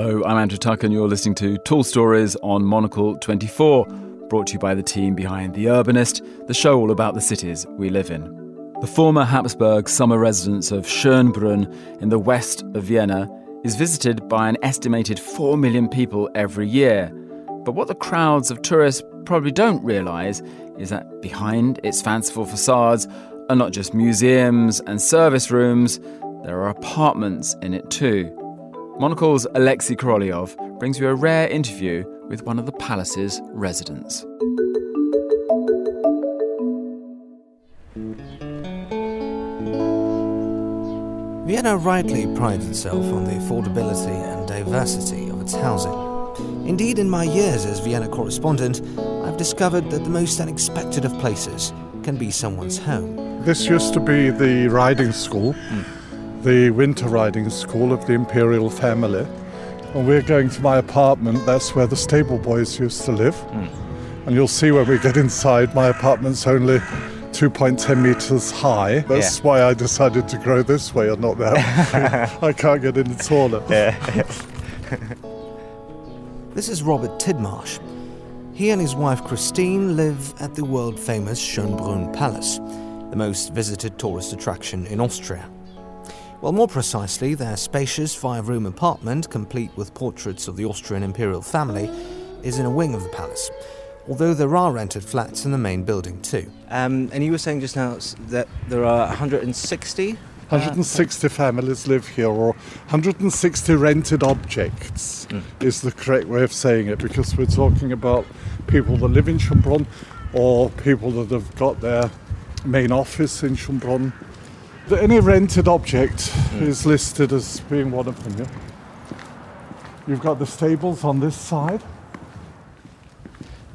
Hello, I'm Andrew Tuck, and you're listening to Tall Stories on Monocle 24, brought to you by the team behind The Urbanist, the show all about the cities we live in. The former Habsburg summer residence of Schönbrunn in the west of Vienna is visited by an estimated 4 million people every year. But what the crowds of tourists probably don't realise is that behind its fanciful facades are not just museums and service rooms, there are apartments in it too. Monocle's Alexei Korolyov brings you a rare interview with one of the palace's residents. Vienna rightly prides itself on the affordability and diversity of its housing. Indeed, in my years as Vienna correspondent, I've discovered that the most unexpected of places can be someone's home. This used to be the riding school. Mm the winter riding school of the imperial family. And we're going to my apartment, that's where the stable boys used to live. Mm. And you'll see when we get inside, my apartment's only 2.10 meters high. That's yeah. why I decided to grow this way and not that. I can't get any taller. this is Robert Tidmarsh. He and his wife Christine live at the world famous Schönbrunn Palace, the most visited tourist attraction in Austria. Well, more precisely, their spacious five room apartment, complete with portraits of the Austrian imperial family, is in a wing of the palace. Although there are rented flats in the main building too. Um, and you were saying just now that there are 160 160 uh, families live here, or 160 rented objects mm. is the correct way of saying it, because we're talking about people that live in Schönbrunn or people that have got their main office in Schönbrunn any rented object mm. is listed as being one of them, yeah? You've got the stables on this side.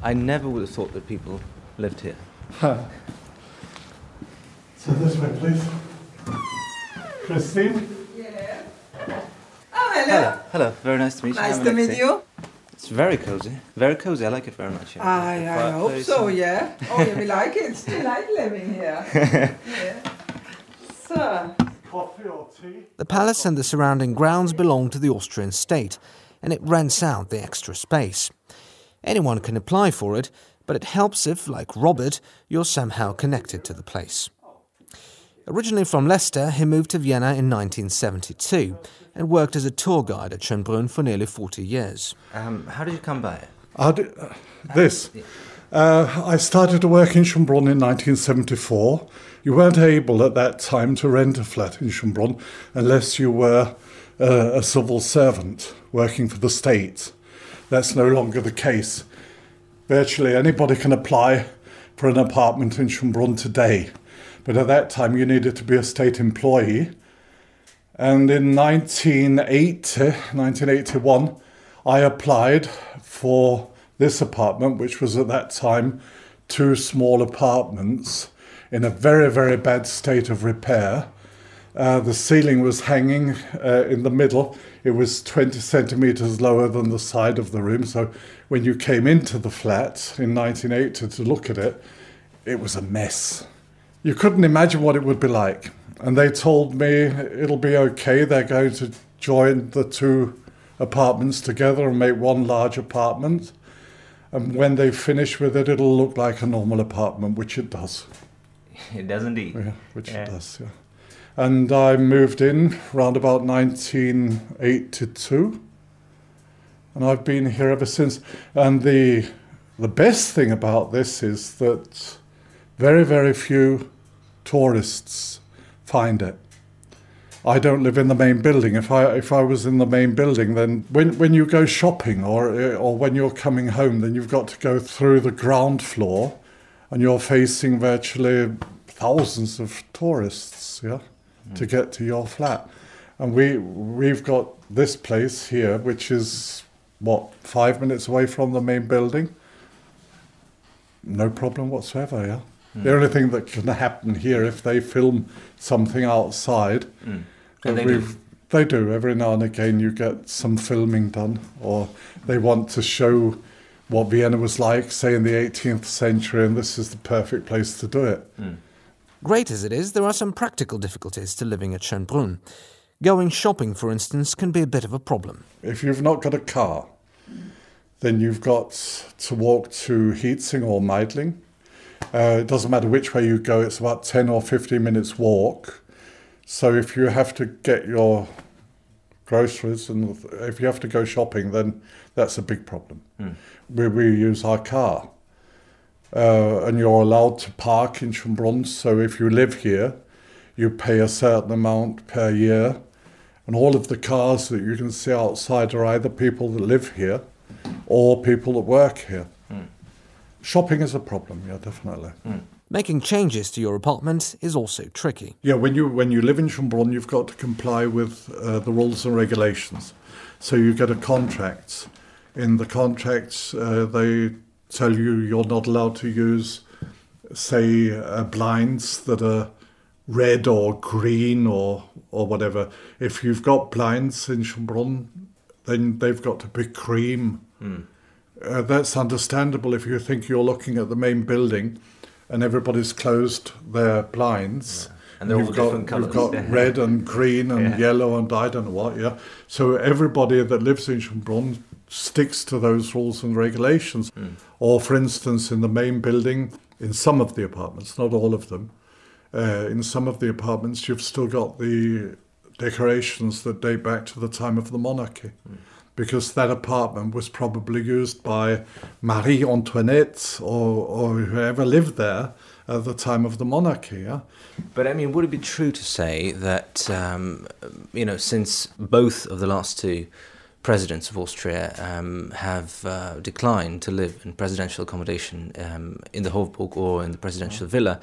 I never would have thought that people lived here. so this way, please. Christine? Yeah. Oh, hello. Hello. Hello. Very nice to meet you. Nice to meet you. It's very cozy. Very cozy. I like it very much. Yeah. I, I hope so, yeah. Oh, yeah, we like it. We like living here. yeah. The palace and the surrounding grounds belong to the Austrian state, and it rents out the extra space. Anyone can apply for it, but it helps if, like Robert, you're somehow connected to the place. Originally from Leicester, he moved to Vienna in 1972 and worked as a tour guide at Schönbrunn for nearly 40 years. Um, how did you come by it? Uh, this. Uh, I started to work in Schönbrunn in 1974 you weren't able at that time to rent a flat in Schönbrunn unless you were uh, a civil servant working for the state. That's no longer the case. Virtually anybody can apply for an apartment in Schönbrunn today, but at that time you needed to be a state employee. And in 1980, 1981, I applied for this apartment, which was at that time two small apartments in a very, very bad state of repair. Uh, the ceiling was hanging uh, in the middle. It was 20 centimeters lower than the side of the room. So when you came into the flat in 1980 to look at it, it was a mess. You couldn't imagine what it would be like. And they told me it'll be okay. They're going to join the two apartments together and make one large apartment. And when they finish with it, it'll look like a normal apartment, which it does. It does indeed. Yeah, which yeah. it does, yeah. And I moved in around about 1982. And I've been here ever since. And the, the best thing about this is that very, very few tourists find it. I don't live in the main building. If I if I was in the main building, then when when you go shopping or or when you're coming home, then you've got to go through the ground floor, and you're facing virtually thousands of tourists, yeah, mm. to get to your flat. And we we've got this place here, which is what five minutes away from the main building. No problem whatsoever, yeah. Mm. The only thing that can happen here if they film something outside, mm. They, do. they do every now and again. You get some filming done, or they want to show what Vienna was like, say in the 18th century, and this is the perfect place to do it. Mm. Great as it is, there are some practical difficulties to living at Schönbrunn. Going shopping, for instance, can be a bit of a problem. If you've not got a car, then you've got to walk to Hietzing or Meidling. Uh, it doesn't matter which way you go, it's about 10 or 15 minutes walk. So if you have to get your groceries and if you have to go shopping, then that's a big problem. Mm. We, we use our car. Uh, and you're allowed to park in Schönbrunn. So if you live here, you pay a certain amount per year. And all of the cars that you can see outside are either people that live here or people that work here. Mm. Shopping is a problem, yeah, definitely. Mm. Making changes to your apartment is also tricky. Yeah, when you when you live in Schönbrunn, you've got to comply with uh, the rules and regulations. So you get a contract. In the contracts, uh, they tell you you're not allowed to use, say, uh, blinds that are red or green or or whatever. If you've got blinds in Schönbrunn, then they've got to be cream. Mm. Uh, that's understandable if you think you're looking at the main building and everybody's closed their blinds. Yeah. And they're you've all different got, colours. You've got red and green and yeah. yellow and I don't know what, yeah. So everybody that lives in Schönbrunn sticks to those rules and regulations. Mm. Or, for instance, in the main building, in some of the apartments, not all of them, uh, in some of the apartments, you've still got the decorations that date back to the time of the monarchy. Mm. Because that apartment was probably used by Marie Antoinette or, or whoever lived there at the time of the monarchy. Yeah? But I mean, would it be true to say that, um, you know, since both of the last two presidents of Austria um, have uh, declined to live in presidential accommodation um, in the Hofburg or in the presidential villa,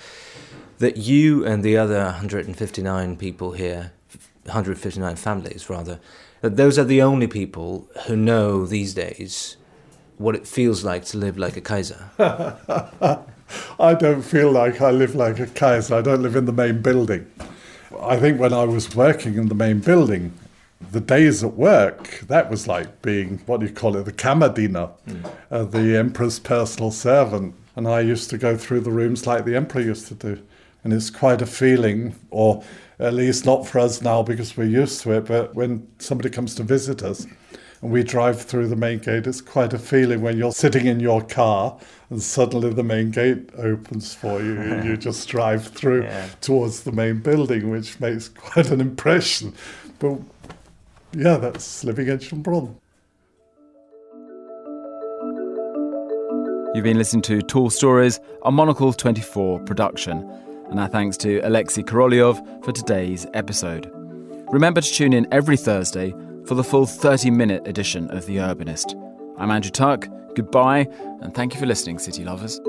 that you and the other 159 people here 159 families rather, that those are the only people who know these days what it feels like to live like a Kaiser. I don't feel like I live like a Kaiser. I don't live in the main building. I think when I was working in the main building, the days at work, that was like being, what do you call it, the Kammerdiener, mm. uh, the emperor's personal servant. And I used to go through the rooms like the emperor used to do. And it's quite a feeling, or at least not for us now because we're used to it, but when somebody comes to visit us and we drive through the main gate, it's quite a feeling when you're sitting in your car and suddenly the main gate opens for you and you just drive through yeah. towards the main building, which makes quite an impression. But yeah, that's living in Schönbrunn. You've been listening to Tall Stories, a Monocle 24 production and our thanks to Alexei Korolyov for today's episode. Remember to tune in every Thursday for the full 30 minute edition of The Urbanist. I'm Andrew Tuck, goodbye, and thank you for listening, City Lovers.